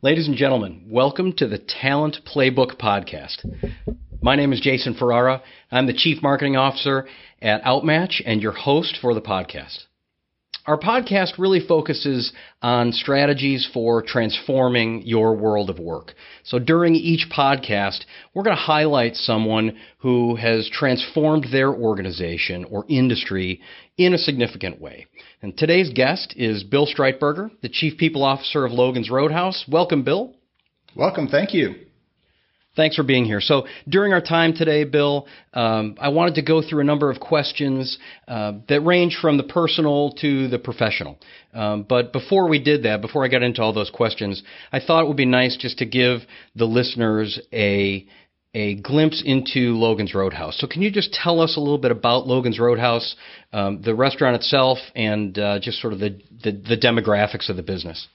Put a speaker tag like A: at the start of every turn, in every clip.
A: Ladies and gentlemen, welcome to the Talent Playbook Podcast. My name is Jason Ferrara. I'm the Chief Marketing Officer at Outmatch and your host for the podcast. Our podcast really focuses on strategies for transforming your world of work. So during each podcast, we're going to highlight someone who has transformed their organization or industry in a significant way. And today's guest is Bill Streitberger, the Chief People Officer of Logan's Roadhouse. Welcome, Bill.
B: Welcome. Thank you.
A: Thanks for being here. So, during our time today, Bill, um, I wanted to go through a number of questions uh, that range from the personal to the professional. Um, but before we did that, before I got into all those questions, I thought it would be nice just to give the listeners a a glimpse into Logan's Roadhouse. So, can you just tell us a little bit about Logan's Roadhouse, um, the restaurant itself, and uh, just sort of the, the, the demographics of the business?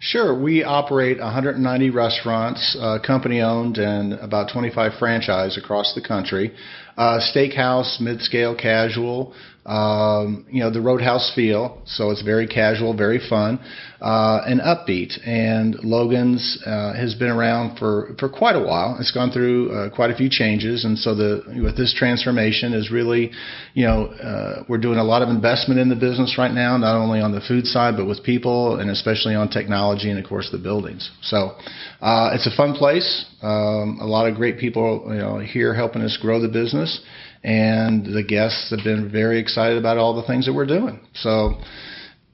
B: Sure. We operate 190 restaurants, uh, company owned, and about 25 franchise across the country. Uh, steakhouse, mid scale, casual, um, you know, the Roadhouse feel. So it's very casual, very fun, uh, and upbeat. And Logan's uh, has been around for, for quite a while. It's gone through uh, quite a few changes. And so the with this transformation is really, you know, uh, we're doing a lot of investment in the business right now, not only on the food side, but with people and especially on technology and, of course, the buildings. So uh, it's a fun place. Um, a lot of great people, you know, here helping us grow the business and the guests have been very excited about all the things that we're doing. So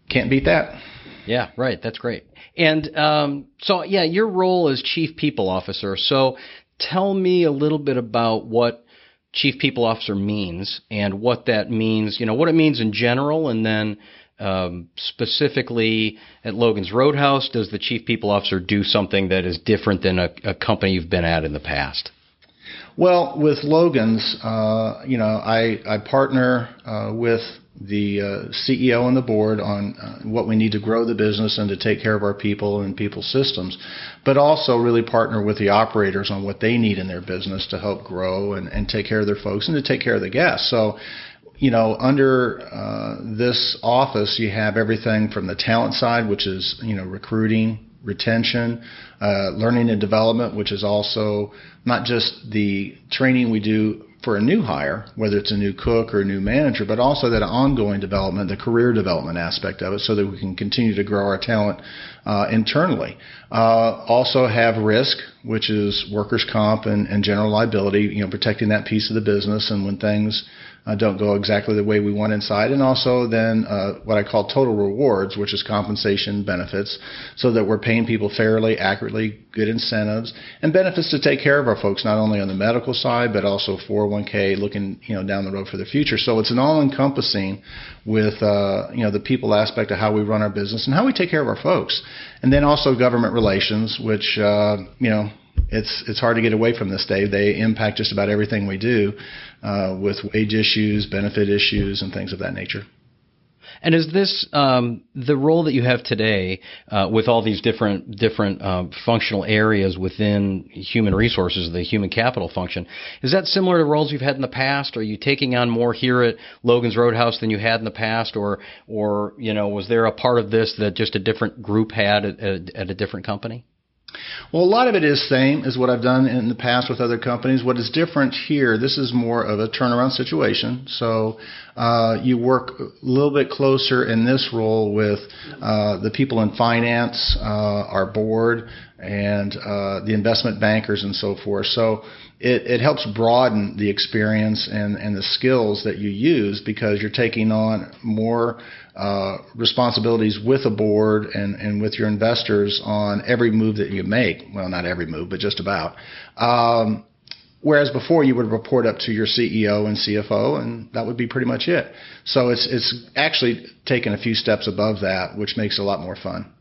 B: can't beat that.
A: Yeah, right. That's great. And um, so, yeah, your role as chief people officer. So, tell me a little bit about what chief people officer means and what that means. You know, what it means in general, and then um, specifically at Logan's Roadhouse, does the chief people officer do something that is different than a, a company you've been at in the past?
B: Well, with Logan's, uh, you know, I, I partner uh, with the uh, CEO and the board on uh, what we need to grow the business and to take care of our people and people's systems, but also really partner with the operators on what they need in their business to help grow and, and take care of their folks and to take care of the guests. So, you know, under uh, this office, you have everything from the talent side, which is, you know, recruiting, retention, uh, learning and development, which is also not just the training we do for a new hire, whether it's a new cook or a new manager, but also that ongoing development, the career development aspect of it, so that we can continue to grow our talent uh, internally. Uh, also have risk, which is workers' comp and, and general liability, you know, protecting that piece of the business, and when things uh, don't go exactly the way we want inside, and also then uh, what I call total rewards, which is compensation benefits, so that we're paying people fairly, accurately, good incentives, and benefits to take care of our folks, not only on the medical side, but also 401k, looking you know down the road for the future. So it's an all-encompassing with uh, you know the people aspect of how we run our business and how we take care of our folks, and then also government relations, which uh, you know it's it's hard to get away from this, Dave. They impact just about everything we do, uh, with wage issues, benefit issues, and things of that nature.
A: And is this um, the role that you have today uh, with all these different different uh, functional areas within human resources, the human capital function? Is that similar to roles you've had in the past? Are you taking on more here at Logan's Roadhouse than you had in the past, or or you know was there a part of this that just a different group had at, at, at a different company?
B: Well, a lot of it is same as what I've done in the past with other companies. What is different here, this is more of a turnaround situation. So uh, you work a little bit closer in this role with uh, the people in finance, uh, our board, and uh, the investment bankers and so forth. So it, it helps broaden the experience and, and the skills that you use because you're taking on more uh, responsibilities with a board and, and with your investors on every move that you make. Well, not every move, but just about. Um, whereas before you would report up to your CEO and CFO, and that would be pretty much it. So it's it's actually taken a few steps above that, which makes it a lot more fun.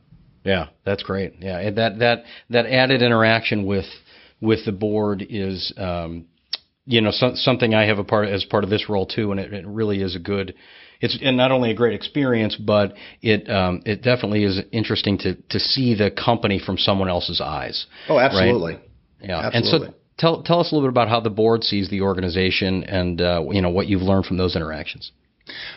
A: Yeah, that's great. Yeah, that that that added interaction with with the board is. Um, you know, so, something I have a part as part of this role too, and it, it really is a good it's and not only a great experience, but it um, it definitely is interesting to to see the company from someone else's eyes.
B: Oh, absolutely.
A: Right? Yeah,
B: absolutely.
A: and so tell tell us a little bit about how the board sees the organization and uh, you know what you've learned from those interactions.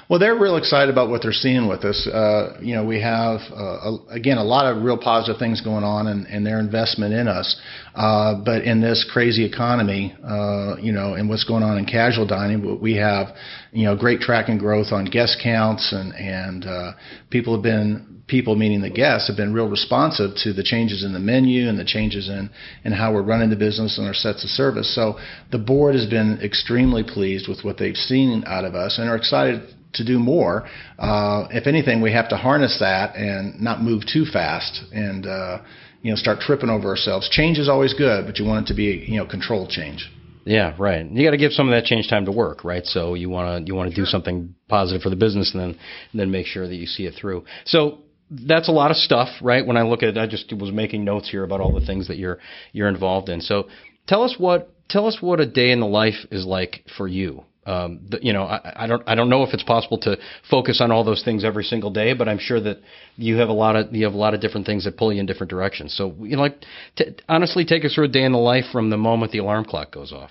B: Well, they're real excited about what they're seeing with us. Uh, you know, we have uh, a, again a lot of real positive things going on, and, and their investment in us. Uh, but in this crazy economy, uh, you know, and what's going on in casual dining, we have you know great tracking growth on guest counts, and and uh, people have been people, meaning the guests, have been real responsive to the changes in the menu and the changes in, in how we're running the business and our sets of service. So the board has been extremely pleased with what they've seen out of us and are excited to do more. Uh, if anything, we have to harness that and not move too fast and uh, you know start tripping over ourselves. Change is always good, but you want it to be you know controlled change.
A: Yeah, right. You got to give some of that change time to work, right? So you want to you want to sure. do something positive for the business, and then and then make sure that you see it through. So that's a lot of stuff, right? When I look at it, I just was making notes here about all the things that you're you're involved in. So tell us what tell us what a day in the life is like for you. Um, you know, I, I, don't I don't know if it's possible to focus on all those things every single day, but I'm sure that you have a lot of you have a lot of different things that pull you in different directions. So you know, like t- honestly, take us through a day in the life from the moment the alarm clock goes off.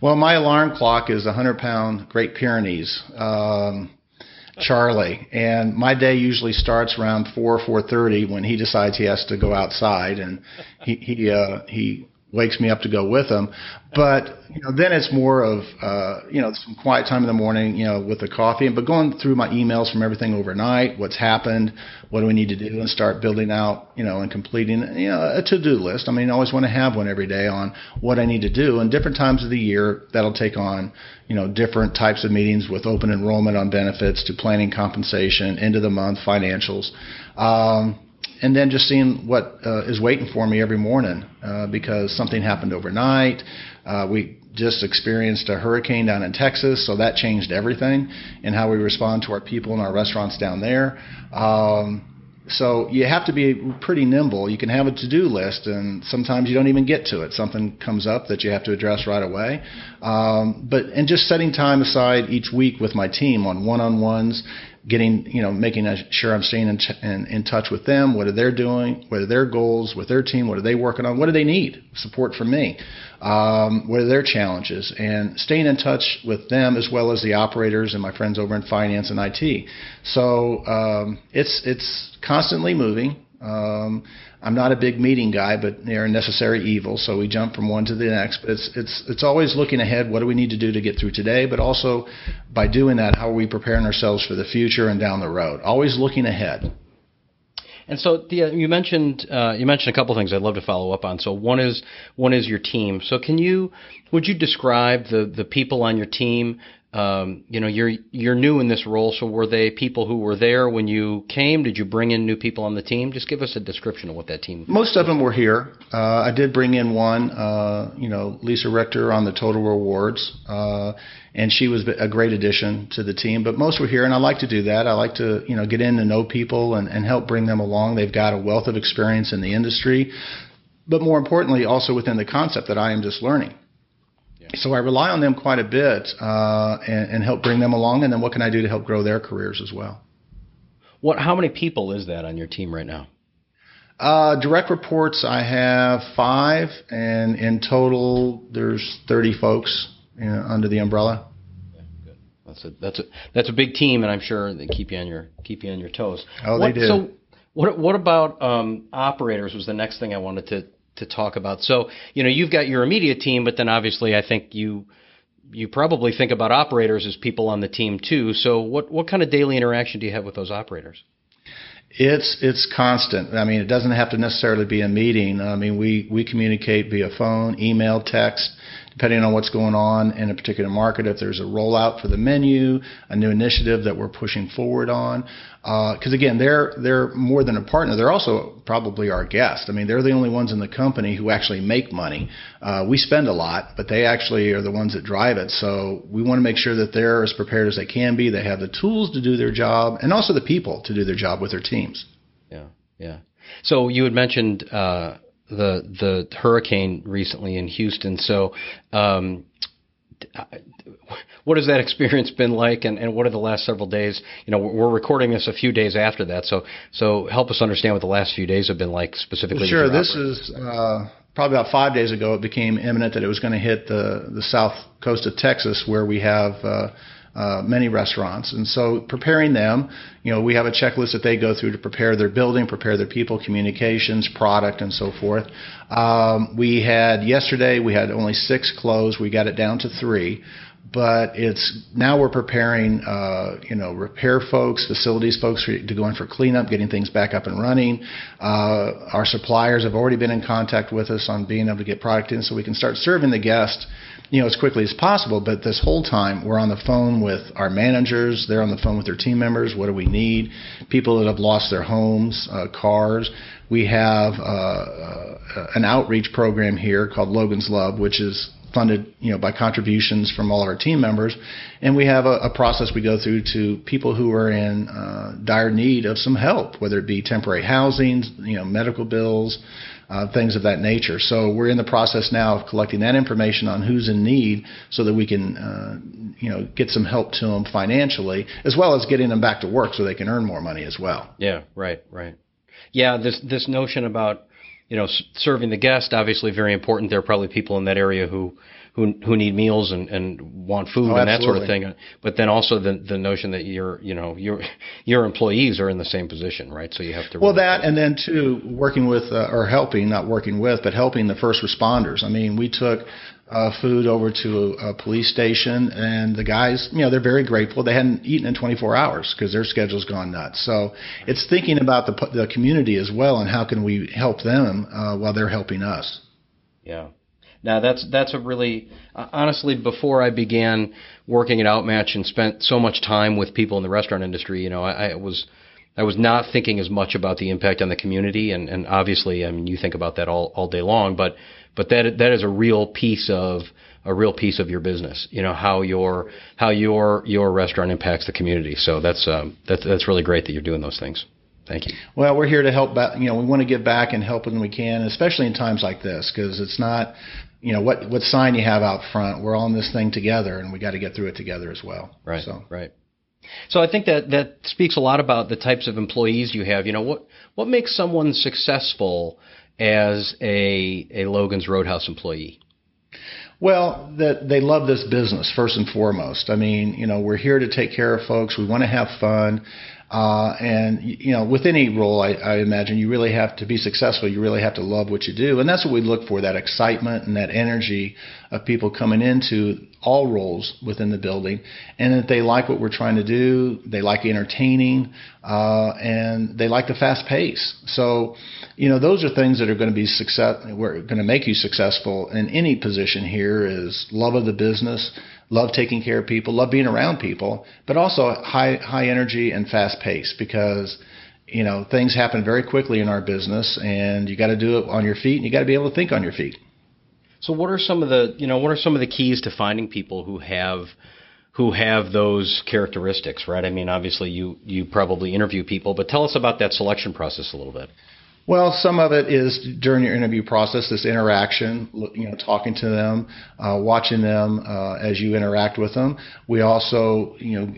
B: Well, my alarm clock is a hundred pound Great Pyrenees. Um, Charlie, and my day usually starts around four four thirty when he decides he has to go outside, and he he uh, he wakes me up to go with him. But you know, then it's more of uh, you know some quiet time in the morning, you know, with the coffee. But going through my emails from everything overnight, what's happened, what do we need to do, and start building out, you know, and completing, you know, a to-do list. I mean, I always want to have one every day on what I need to do. And different times of the year, that'll take on, you know, different types of meetings with open enrollment on benefits to planning compensation, end of the month financials. Um, and then just seeing what uh, is waiting for me every morning uh, because something happened overnight. Uh, we just experienced a hurricane down in Texas, so that changed everything and how we respond to our people in our restaurants down there. Um, so you have to be pretty nimble. You can have a to-do list, and sometimes you don't even get to it. Something comes up that you have to address right away. Um, but and just setting time aside each week with my team on one-on-ones getting, you know, making sure I'm staying in, in, in touch with them. What are they doing? What are their goals with their team? What are they working on? What do they need? Support from me. Um, what are their challenges? And staying in touch with them as well as the operators and my friends over in finance and IT. So um, it's it's constantly moving. Um, I'm not a big meeting guy, but they're a necessary evil, so we jump from one to the next. But it's it's it's always looking ahead. What do we need to do to get through today? But also, by doing that, how are we preparing ourselves for the future and down the road? Always looking ahead.
A: And so, you mentioned uh, you mentioned a couple things I'd love to follow up on. So one is one is your team. So can you would you describe the the people on your team um, you know, you're you're new in this role. So were they people who were there when you came? Did you bring in new people on the team? Just give us a description of what that team.
B: Most of them were here. Uh, I did bring in one. Uh, you know, Lisa Richter on the Total Rewards, uh, and she was a great addition to the team. But most were here, and I like to do that. I like to you know get in and know people and, and help bring them along. They've got a wealth of experience in the industry, but more importantly, also within the concept that I am just learning. So I rely on them quite a bit uh, and, and, help bring them along. And then what can I do to help grow their careers as well?
A: What? How many people is that on your team right now?
B: Uh, direct reports, I have five, and in total, there's 30 folks you know, under the umbrella.
A: Yeah, good. That's a that's a that's a big team, and I'm sure they keep you on your keep you on your toes.
B: Oh, what, they do.
A: So, what what about um, operators? Was the next thing I wanted to to talk about. So, you know, you've got your immediate team, but then obviously I think you you probably think about operators as people on the team too. So, what what kind of daily interaction do you have with those operators?
B: It's it's constant. I mean, it doesn't have to necessarily be a meeting. I mean, we we communicate via phone, email, text depending on what's going on in a particular market, if there's a rollout for the menu, a new initiative that we're pushing forward on. Because uh, again, they're they're more than a partner; they're also probably our guest. I mean, they're the only ones in the company who actually make money. Uh, we spend a lot, but they actually are the ones that drive it. So we want to make sure that they're as prepared as they can be. They have the tools to do their job, and also the people to do their job with their teams.
A: Yeah, yeah. So you had mentioned uh, the the hurricane recently in Houston. So, um, what has that experience been like, and, and what are the last several days? You know, we're recording this a few days after that, so so help us understand what the last few days have been like specifically.
B: Sure, this is. Uh, probably about five days ago, it became imminent that it was going to hit the the south coast of Texas, where we have uh, uh, many restaurants. And so preparing them, you know, we have a checklist that they go through to prepare their building, prepare their people, communications, product, and so forth. Um, we had yesterday, we had only six closed. We got it down to three but it's now we're preparing, uh, you know, repair folks, facilities folks for, to go in for cleanup, getting things back up and running. Uh, our suppliers have already been in contact with us on being able to get product in, so we can start serving the guest, you know, as quickly as possible. But this whole time, we're on the phone with our managers. They're on the phone with their team members. What do we need? People that have lost their homes, uh, cars. We have uh, uh, an outreach program here called Logan's Love, which is funded, you know, by contributions from all of our team members, and we have a, a process we go through to people who are in uh, dire need of some help, whether it be temporary housing, you know, medical bills, uh, things of that nature. So we're in the process now of collecting that information on who's in need, so that we can, uh, you know, get some help to them financially, as well as getting them back to work so they can earn more money as well.
A: Yeah, right, right. Yeah, this this notion about you know, serving the guest obviously very important. There are probably people in that area who who who need meals and and want food
B: oh,
A: and that sort of thing. But then also the the notion that your you know your your employees are in the same position, right? So you have to
B: well that and then too working with uh, or helping, not working with, but helping the first responders. I mean, we took uh, food over to a, a police station, and the guys, you know, they're very grateful. They hadn't eaten in 24 hours because their schedule's gone nuts. So it's thinking about the the community as well, and how can we help them uh, while they're helping us.
A: Yeah. Now that's that's a really uh, honestly before I began working at Outmatch and spent so much time with people in the restaurant industry, you know, I, I was I was not thinking as much about the impact on the community, and, and obviously, I mean, you think about that all, all day long, but but that that is a real piece of a real piece of your business. You know how your how your your restaurant impacts the community. So that's um, that's that's really great that you're doing those things. Thank you.
B: Well, we're here to help back. You know, we want to give back and help when we can, especially in times like this, because it's not, you know, what what sign you have out front. We're all in this thing together, and we got to get through it together as well.
A: Right. So. Right. So I think that that speaks a lot about the types of employees you have. You know, what what makes someone successful as a a Logan's Roadhouse employee?
B: Well, that they love this business first and foremost. I mean, you know, we're here to take care of folks. We want to have fun. Uh, and you know, with any role, I, I imagine you really have to be successful. You really have to love what you do, and that's what we look for—that excitement and that energy of people coming into all roles within the building, and that they like what we're trying to do. They like entertaining, uh, and they like the fast pace. So, you know, those are things that are going to be success. We're going to make you successful in any position here. Is love of the business love taking care of people, love being around people, but also high high energy and fast pace because you know things happen very quickly in our business, and you got to do it on your feet, and you got to be able to think on your feet.
A: So, what are some of the you know what are some of the keys to finding people who have who have those characteristics, right? I mean, obviously you you probably interview people, but tell us about that selection process a little bit.
B: Well, some of it is during your interview process, this interaction, you know, talking to them, uh, watching them uh, as you interact with them. We also, you know,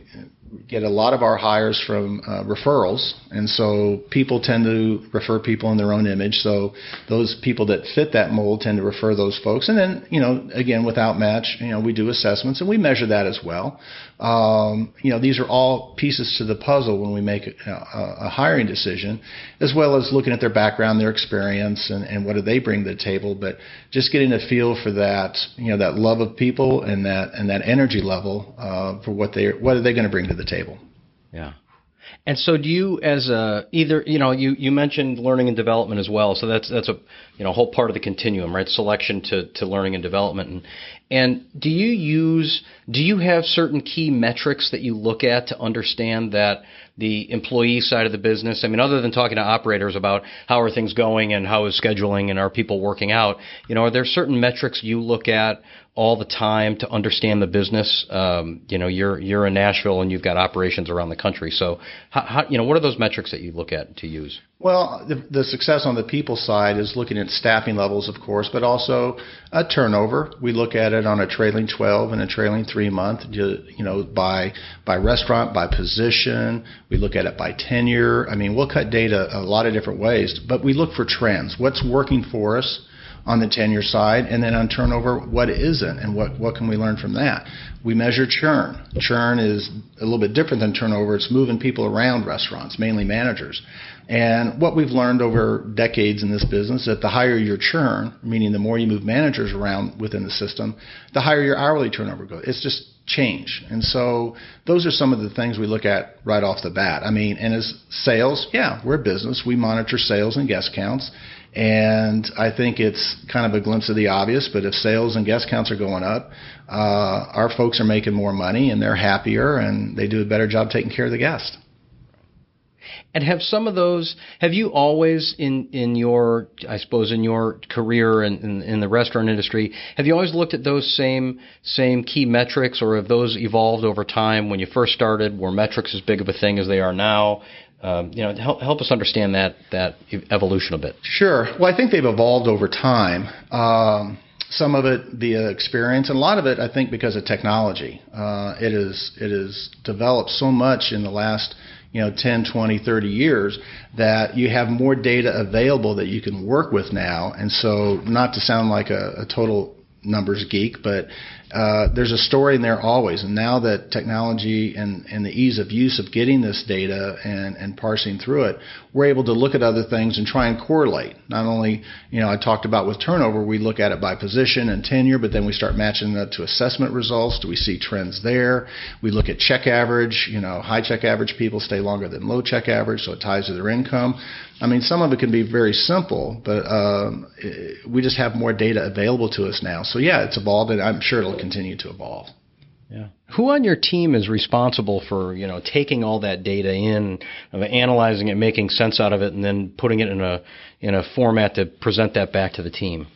B: get a lot of our hires from uh, referrals, and so people tend to refer people in their own image. So those people that fit that mold tend to refer those folks. And then, you know, again, with Outmatch, you know, we do assessments and we measure that as well. Um, you know, these are all pieces to the puzzle when we make a, a, hiring decision, as well as looking at their background, their experience, and, and what do they bring to the table. But just getting a feel for that, you know, that love of people and that and that energy level uh, for what they what are they going to bring to the table.
A: Yeah. And so, do you, as a either, you know, you, you mentioned learning and development as well. So that's that's a you know whole part of the continuum, right? Selection to, to learning and development. And and do you use do you have certain key metrics that you look at to understand that the employee side of the business? I mean, other than talking to operators about how are things going and how is scheduling and are people working out, you know, are there certain metrics you look at all the time to understand the business? Um, you know, you're you're in Nashville and you've got operations around the country. So, how, how, you know, what are those metrics that you look at to use?
B: Well, the, the, success on the people side is looking at staffing levels, of course, but also a turnover. We look at it on a trailing 12 and a trailing three month, you know, by by restaurant, by position. We look at it by tenure. I mean, we'll cut data a lot of different ways, but we look for trends. What's working for us? On the tenure side, and then on turnover, what isn't, and what what can we learn from that? We measure churn. Churn is a little bit different than turnover. It's moving people around restaurants, mainly managers. And what we've learned over decades in this business that the higher your churn, meaning the more you move managers around within the system, the higher your hourly turnover goes. It's just change. And so those are some of the things we look at right off the bat. I mean, and as sales, yeah, we're a business. We monitor sales and guest counts. And I think it's kind of a glimpse of the obvious, but if sales and guest counts are going up, uh, our folks are making more money and they're happier and they do a better job taking care of the guest.
A: And have some of those? Have you always in in your I suppose in your career in, in, in the restaurant industry have you always looked at those same same key metrics, or have those evolved over time? When you first started, were metrics as big of a thing as they are now? Um, you know, help help us understand that that evolution a bit.
B: Sure. Well, I think they've evolved over time. Um, some of it via experience, and a lot of it, I think, because of technology. Uh, it is it has developed so much in the last you know 10 20 30 years that you have more data available that you can work with now and so not to sound like a, a total numbers geek but uh, there's a story in there always. And now that technology and, and the ease of use of getting this data and, and parsing through it, we're able to look at other things and try and correlate. Not only, you know, I talked about with turnover, we look at it by position and tenure, but then we start matching that to assessment results. Do we see trends there? We look at check average. You know, high check average people stay longer than low check average, so it ties to their income. I mean, some of it can be very simple, but um, we just have more data available to us now. So yeah, it's evolved, and I'm sure it'll continue to evolve.
A: Yeah. Who on your team is responsible for you know taking all that data in, analyzing it, making sense out of it, and then putting it in a in a format to present that back to the team?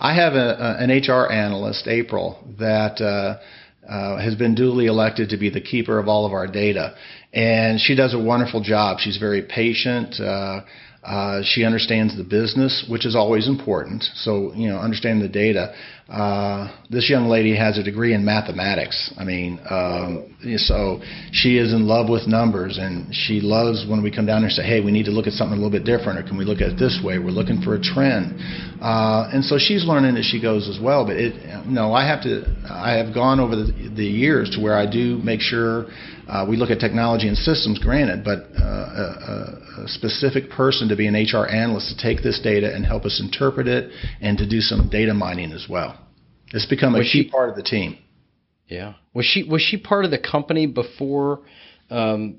B: I have a, a, an HR analyst, April, that. Uh, uh, has been duly elected to be the keeper of all of our data. And she does a wonderful job. She's very patient. Uh, uh, she understands the business, which is always important. So, you know, understanding the data. Uh, this young lady has a degree in mathematics. I mean, um, so she is in love with numbers, and she loves when we come down there and say, "Hey, we need to look at something a little bit different, or can we look at it this way? We're looking for a trend." Uh, and so she's learning as she goes as well. But it, no, I have to. I have gone over the, the years to where I do make sure uh, we look at technology and systems, granted, but uh, a, a, specific person to be an HR analyst to take this data and help us interpret it and to do some data mining as well. It's become was a key she, part of the team.
A: Yeah. Was she was she part of the company before um,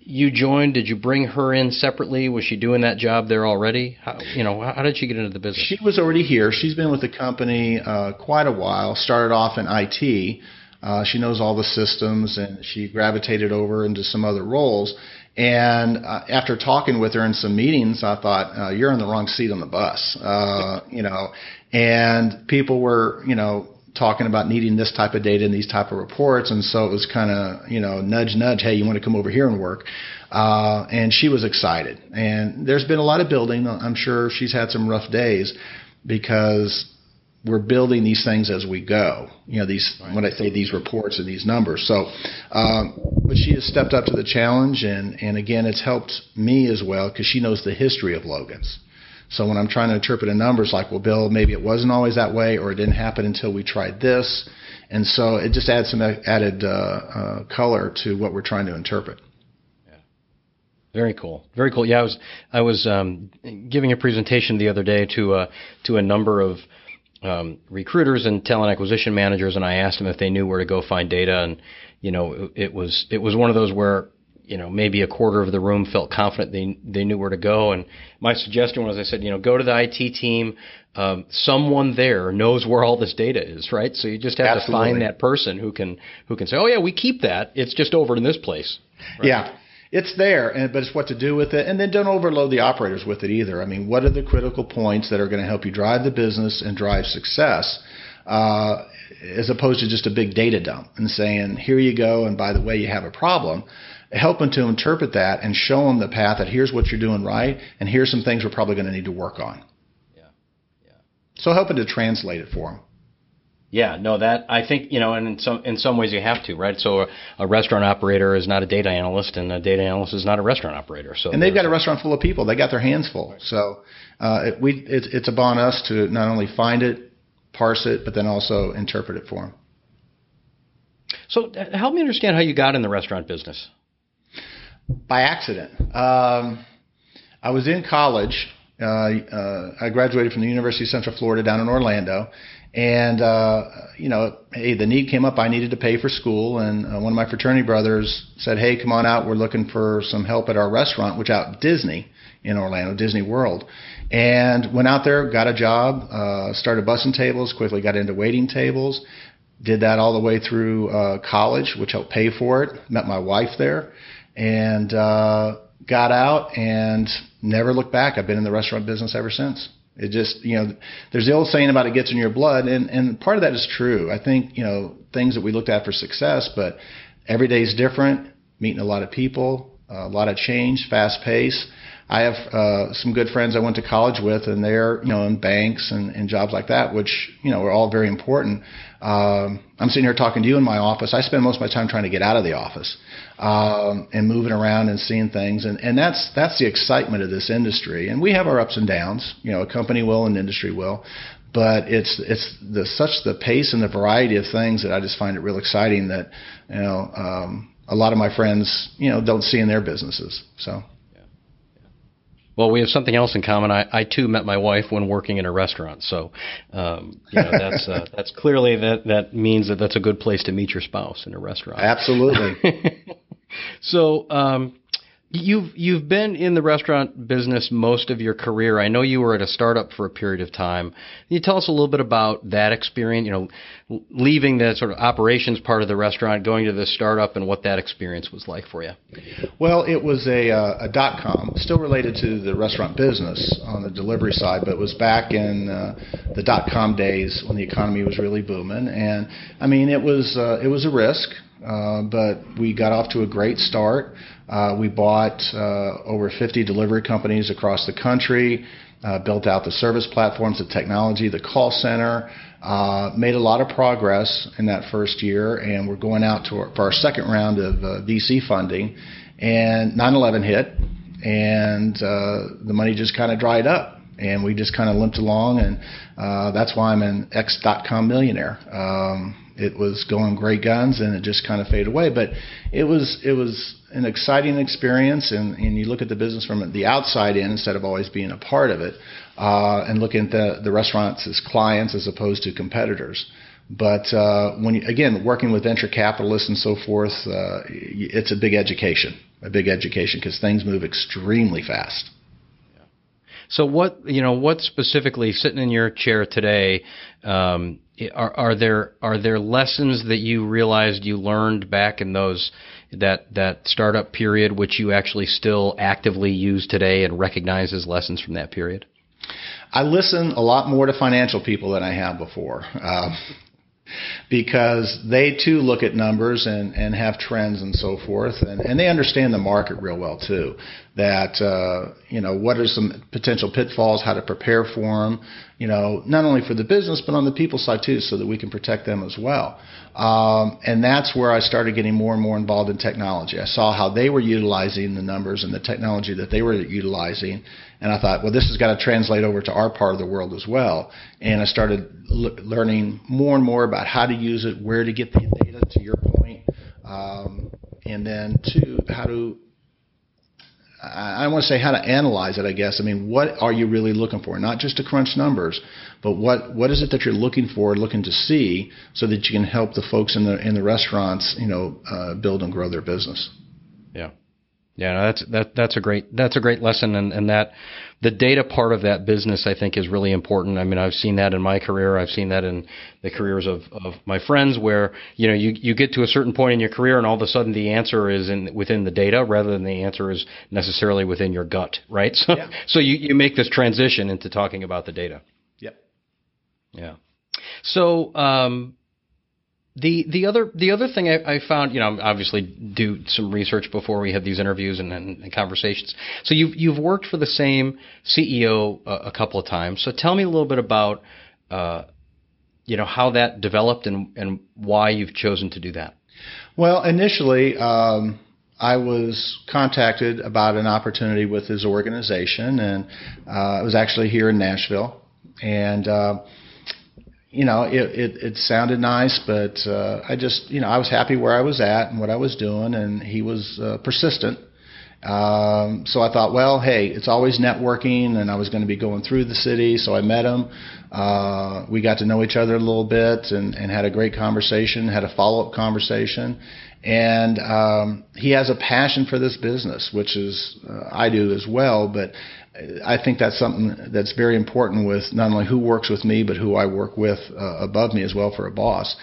A: you joined? Did you bring her in separately? Was she doing that job there already? How, you know, how did she get into the business?
B: She was already here. She's been with the company uh, quite a while. Started off in IT uh, she knows all the systems, and she gravitated over into some other roles. And uh, after talking with her in some meetings, I thought, uh, "You're in the wrong seat on the bus," uh, you know. And people were, you know, talking about needing this type of data and these type of reports, and so it was kind of, you know, nudge, nudge. Hey, you want to come over here and work? Uh, and she was excited. And there's been a lot of building. I'm sure she's had some rough days because we're building these things as we go. You know, these right. when I say these reports and these numbers. So, um, but she has stepped up to the challenge, and and again, it's helped me as well because she knows the history of Logan's. So when I'm trying to interpret a number, it's like, well, Bill, maybe it wasn't always that way, or it didn't happen until we tried this, and so it just adds some added uh, uh, color to what we're trying to interpret. Yeah.
A: Very cool. Very cool. Yeah, I was I was um, giving a presentation the other day to uh, to a number of um, recruiters and talent acquisition managers, and I asked them if they knew where to go find data, and you know, it was it was one of those where you know maybe a quarter of the room felt confident they they knew where to go, and my suggestion was I said you know go to the IT team. Um, someone there knows where all this data is, right? So you just have Absolutely. to find that person who can who can say, oh yeah, we keep that. It's just over in this place.
B: Right? Yeah, it's there, and, but it's what to do with it. And then don't overload the operators with it either. I mean, what are the critical points that are going to help you drive the business and drive success? Uh, as opposed to just a big data dump and saying, here you go, and by the way, you have a problem. Helping to interpret that and show them the path that here's what you're doing right, and here's some things we're probably going to need to work on. Yeah, yeah. So helping to translate it for them.
A: Yeah, no, that I think you know, and in some in some ways you have to, right? So a, a, restaurant operator is not a data analyst, and a data analyst is not a restaurant operator. So
B: and they've got a restaurant full of people; they got their hands full. So uh, it, we it, it's upon us to not only find it, parse it, but then also interpret it for them.
A: So uh, help me understand how you got in the restaurant business.
B: By accident. Um, I was in college. Uh, uh, I graduated from the University of Central Florida down in Orlando, and uh, you know, hey, the need came up. I needed to pay for school, and uh, one of my fraternity brothers said, "Hey, come on out. We're looking for some help at our restaurant, which out Disney in Orlando, Disney World." And went out there, got a job, uh, started bussing tables, quickly got into waiting tables, did that all the way through uh, college, which helped pay for it. Met my wife there, and uh, got out and never looked back. I've been in the restaurant business ever since. It just, you know, there's the old saying about it gets in your blood, and and part of that is true. I think you know things that we looked at for success, but every day is different. Meeting a lot of people, a lot of change, fast pace. I have uh, some good friends I went to college with, and they're you know in banks and, and jobs like that, which you know are all very important. Um, I'm sitting here talking to you in my office. I spend most of my time trying to get out of the office um, and moving around and seeing things, and and that's that's the excitement of this industry. And we have our ups and downs. You know, a company will, and industry will, but it's it's the such the pace and the variety of things that I just find it real exciting that you know um, a lot of my friends you know don't see in their businesses. So.
A: Well, we have something else in common. I, I too met my wife when working in a restaurant, so um, you know that's uh, that's clearly that that means that that's a good place to meet your spouse in a restaurant.
B: Absolutely.
A: so, um, You've you've been in the restaurant business most of your career. I know you were at a startup for a period of time. Can you tell us a little bit about that experience? You know, leaving the sort of operations part of the restaurant, going to the startup, and what that experience was like for you.
B: Well, it was a, uh, a dot com, still related to the restaurant business on the delivery side, but it was back in uh, the dot com days when the economy was really booming. And I mean, it was uh, it was a risk. Uh, but we got off to a great start. Uh, we bought uh, over 50 delivery companies across the country, uh, built out the service platforms, the technology, the call center, uh, made a lot of progress in that first year, and we're going out to our, for our second round of VC funding. And 9/11 hit, and the money just kind of dried up and we just kind of limped along, and uh, that's why I'm an ex.com millionaire. Um, it was going great guns and it just kind of faded away. But it was it was an exciting experience, and, and you look at the business from the outside in instead of always being a part of it, uh, and looking at the the restaurants as clients as opposed to competitors. But uh, when you, again working with venture capitalists and so forth, uh, it's a big education, a big education because things move extremely fast.
A: So what you know, what specifically sitting in your chair today? Um, are, are there are there lessons that you realized you learned back in those that that startup period, which you actually still actively use today and recognize as lessons from that period?
B: I listen a lot more to financial people than I have before. Um, because they too look at numbers and, and have trends and so forth, and, and they understand the market real well too. That uh, you know what are some potential pitfalls, how to prepare for them, you know, not only for the business but on the people side too, so that we can protect them as well. Um, and that's where I started getting more and more involved in technology. I saw how they were utilizing the numbers and the technology that they were utilizing, and I thought, well, this has got to translate over to our part of the world as well. And I started l- learning more and more about how to use it, where to get the data, to your point, um, and then two, how to I want to say how to analyze it, I guess. I mean, what are you really looking for? Not just to crunch numbers, but what, what is it that you're looking for, looking to see, so that you can help the folks in the in the restaurants, you know, uh, build and grow their business.
A: Yeah. Yeah, no, that's that that's a great that's a great lesson, and and that the data part of that business I think is really important. I mean, I've seen that in my career. I've seen that in the careers of of my friends, where you know you you get to a certain point in your career, and all of a sudden the answer is in within the data rather than the answer is necessarily within your gut, right? So yeah. so you you make this transition into talking about the data.
B: Yep.
A: Yeah. So um, the the other the other thing I, I, found, you know, obviously do some research before we have these interviews and, and, and conversations. So you've you've worked for the same CEO a, a, couple of times. So tell me a little bit about, uh, you know how that developed and and why you've chosen to do that.
B: Well, initially. Um, I was contacted about an opportunity with his organization, and uh, it was actually here in Nashville. And uh, you know, it, it, it sounded nice, but uh, I just, you know, I was happy where I was at and what I was doing, and he was uh, persistent. Um, so I thought, well, hey, it's always networking, and I was going to be going through the city, so I met him. Uh, we got to know each other a little bit and, and had a great conversation, had a follow up conversation. And um, he has a passion for this business, which is uh, I do as well. But I think that's something that's very important with not only who works with me, but who I work with uh, above me as well for a boss.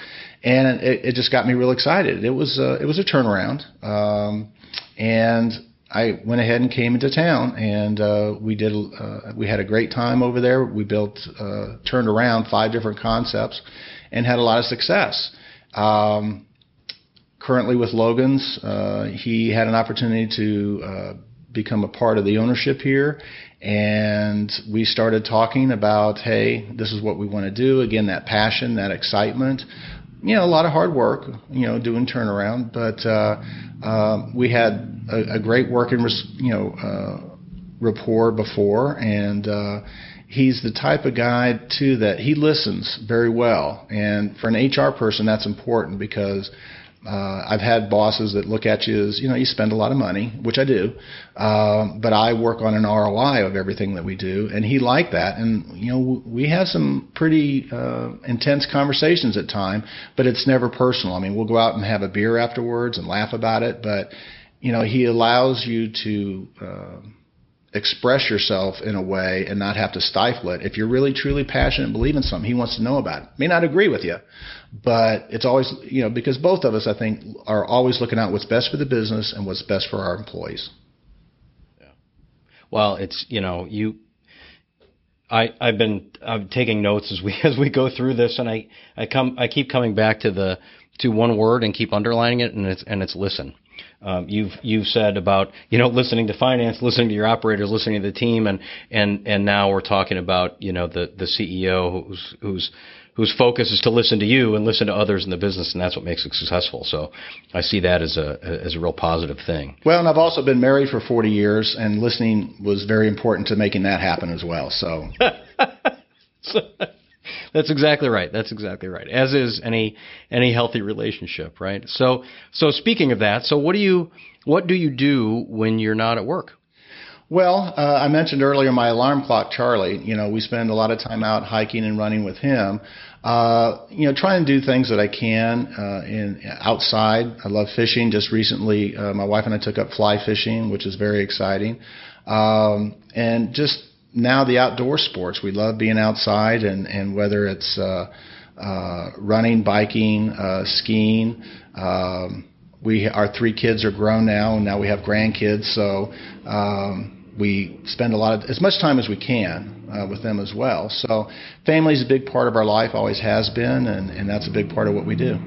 B: And it, it just got me real excited. It was uh, it was a turnaround, um, and I went ahead and came into town, and uh, we did. Uh, we had a great time over there. We built, uh, turned around five different concepts, and had a lot of success. Um, currently with Logan's, uh, he had an opportunity to uh, become a part of the ownership here, and we started talking about, hey, this is what we want to do. Again, that passion, that excitement. You know, a lot of hard work, you know, doing turnaround, but uh, uh, we had a, a great working, you know, uh, rapport before, and uh, he's the type of guy too that he listens very well, and for an HR person, that's important because uh, I've had bosses that look at you as, you know, you spend a lot of money, which I do, uh, but I work on an ROI of everything that we do, and he liked that. And you know, we have some pretty uh, intense conversations at time, but it's never personal. I mean, we'll go out and have a beer afterwards and laugh about it, but you know, he allows you to. Express yourself in a way and not have to stifle it. If you're really truly passionate and believe in something, he wants to know about it. May not agree with you, but it's always, you know, because both of us, I think, are always looking out what's best for the business and what's best for our employees.
A: Yeah. Well, it's, you know, you, I, I've been I'm taking notes as we as we go through this, and I, I come I keep coming back to the to one word and keep underlining it, and it's and it's listen um, you've you've said about you know listening to finance, listening to your operators, listening to the team, and and and now we're talking about you know the the CEO who's who's whose focus is to listen to you and listen to others in the business, and that's what makes it successful. So I see that as a as a real positive thing.
B: Well, and I've also been married for 40 years, and listening was very important to making that happen as well. So.
A: so that's exactly right. That's exactly right. As is any any healthy relationship, right? So so speaking of that, so what do you what do you do when you're not at work?
B: Well, uh, I mentioned earlier my alarm clock, Charlie. You know, we spend a lot of time out hiking and running with him. Uh, you know, try and do things that I can uh, in outside. I love fishing. Just recently, uh, my wife and I took up fly fishing, which is very exciting. Um, and just now the outdoor sports. We love being outside, and and whether it's uh, uh, running, biking, uh, skiing. Um, we our three kids are grown now, and now we have grandkids. So um, we spend a lot of as much time as we can uh, with them as well. So family is a big part of our life, always has been, and and that's a big part of what we do.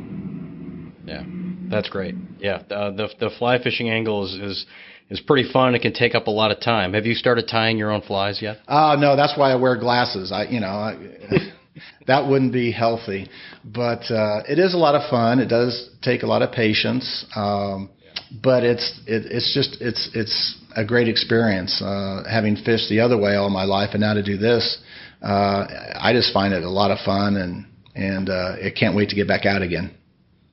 A: Yeah, that's great. Yeah, uh, the the fly fishing angle is, is is pretty fun. It can take up a lot of time. Have you started tying your own flies yet?
B: Uh, no, that's why I wear glasses. I, you know, I, that wouldn't be healthy, but uh, it is a lot of fun. It does take a lot of patience, um, but it's it, it's just it's it's a great experience. Uh, having fished the other way all my life, and now to do this, uh, I just find it a lot of fun, and and uh, I can't wait to get back out again.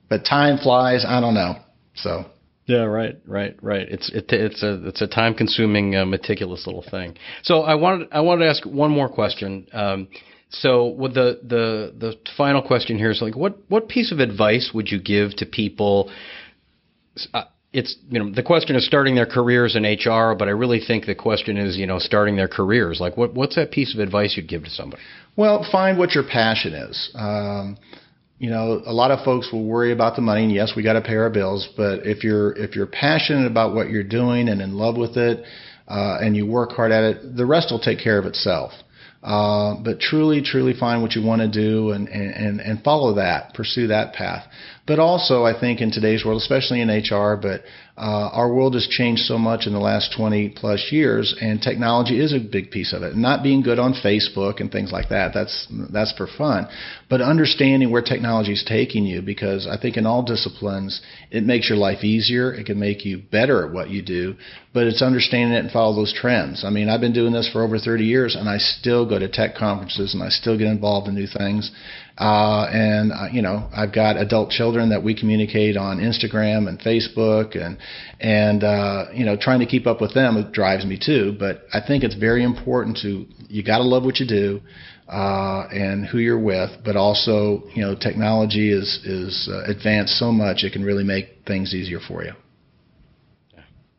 B: But time flies. I don't know. So.
A: Yeah, right, right, right. It's it, it's a it's a time consuming, uh, meticulous little thing. So I wanted I wanted to ask one more question. Um, so with the the the final question here is like what what piece of advice would you give to people? Uh, it's you know the question is starting their careers in HR, but I really think the question is you know starting their careers. Like what what's that piece of advice you'd give to somebody?
B: Well, find what your passion is. Um, you know, a lot of folks will worry about the money, and yes, we got to pay our bills. But if you're if you're passionate about what you're doing and in love with it, uh, and you work hard at it, the rest will take care of itself. Uh, but truly, truly find what you want to do and, and, and follow that, pursue that path. But also, I think in today's world, especially in HR, but uh, our world has changed so much in the last 20 plus years, and technology is a big piece of it. Not being good on Facebook and things like that, that's, that's for fun, but understanding where technology is taking you because I think in all disciplines, it makes your life easier. It can make you better at what you do, but it's understanding it and follow those trends. I mean, I've been doing this for over 30 years and I still go to tech conferences and I still get involved in new things. Uh, and uh, you know, I've got adult children that we communicate on Instagram and Facebook, and and uh, you know, trying to keep up with them drives me too. But I think it's very important to you got to love what you do. Uh, and who you're with, but also, you know, technology is is uh, advanced so much it can really make things easier for you.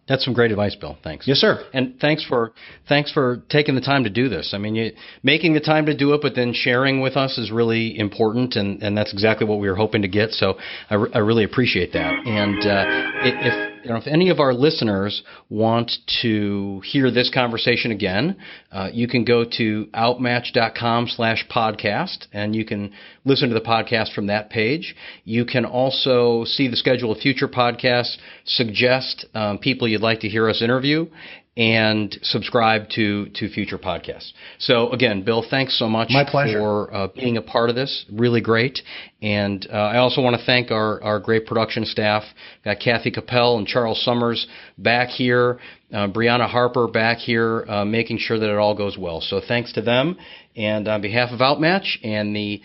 A: That's some great advice, Bill. Thanks.
B: Yes, sir.
A: And thanks for thanks for taking the time to do this. I mean, you, making the time to do it, but then sharing with us is really important, and, and that's exactly what we were hoping to get. So I, re- I really appreciate that. And uh, if you know, if any of our listeners want to hear this conversation again, uh, you can go to outmatch.com slash podcast and you can listen to the podcast from that page. You can also see the schedule of future podcasts, suggest um, people you'd like to hear us interview, and subscribe to to future podcasts. So again, Bill, thanks so much
B: My pleasure.
A: for uh, being a part of this. Really great. And uh, I also want to thank our, our great production staff. Got Kathy Capel and Charles Summers back here, uh, Brianna Harper back here, uh, making sure that it all goes well. So thanks to them. And on behalf of Outmatch and the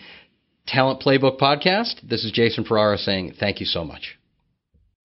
A: Talent Playbook podcast, this is Jason Ferrara saying thank you so much.